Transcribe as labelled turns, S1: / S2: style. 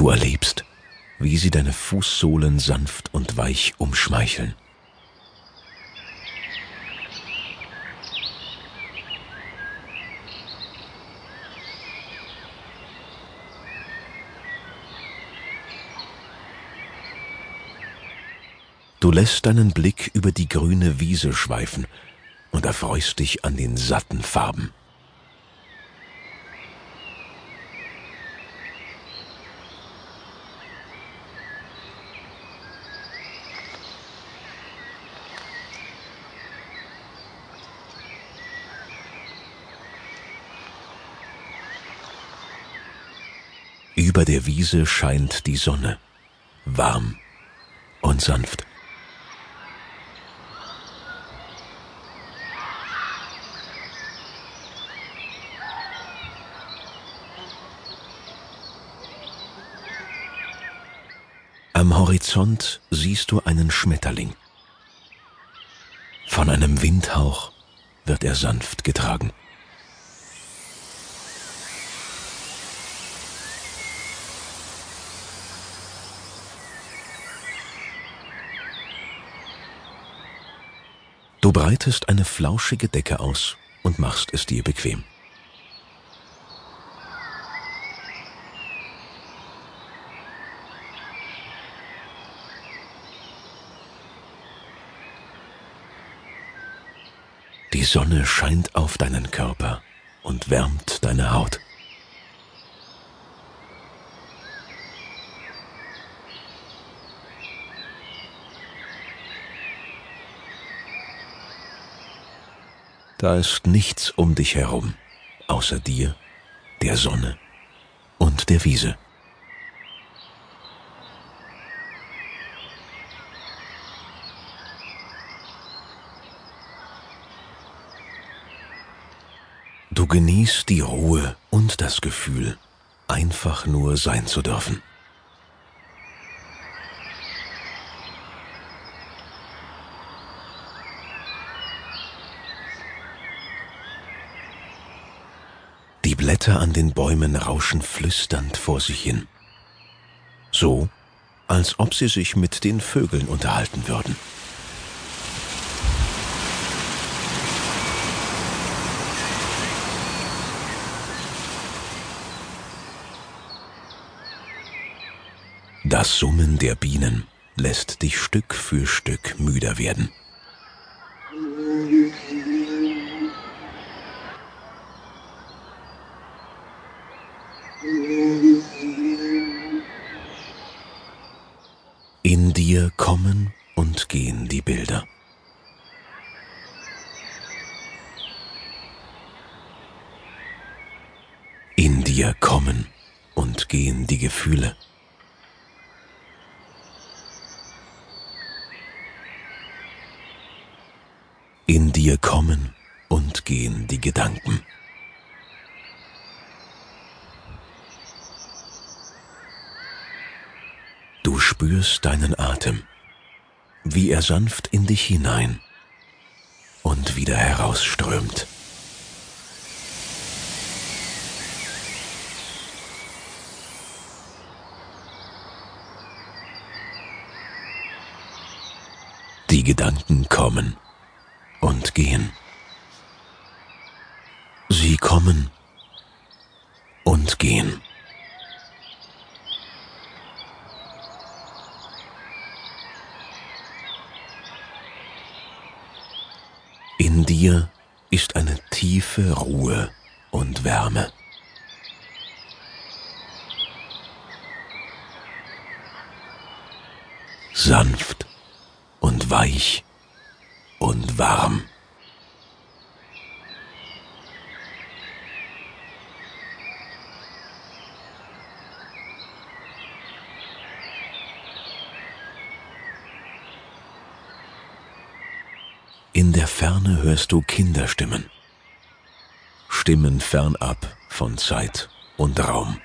S1: Du erlebst, wie sie deine Fußsohlen sanft und weich umschmeicheln. Du lässt deinen Blick über die grüne Wiese schweifen und erfreust dich an den satten Farben. Über der Wiese scheint die Sonne, warm und sanft. Am Horizont siehst du einen Schmetterling. Von einem Windhauch wird er sanft getragen. Du breitest eine flauschige Decke aus und machst es dir bequem. Die Sonne scheint auf deinen Körper und wärmt deine Haut. Da ist nichts um dich herum, außer dir, der Sonne und der Wiese. Du genießt die Ruhe und das Gefühl, einfach nur sein zu dürfen. Die Blätter an den Bäumen rauschen flüsternd vor sich hin. So, als ob sie sich mit den Vögeln unterhalten würden. Das Summen der Bienen lässt dich Stück für Stück müder werden. Dir kommen und gehen die Bilder. In dir kommen und gehen die Gefühle. In dir kommen und gehen die Gedanken. Du spürst deinen Atem, wie er sanft in dich hinein und wieder herausströmt. Die Gedanken kommen und gehen. Sie kommen und gehen. In dir ist eine tiefe Ruhe und Wärme. Sanft und weich und warm. In der Ferne hörst du Kinderstimmen. Stimmen fernab von Zeit und Raum.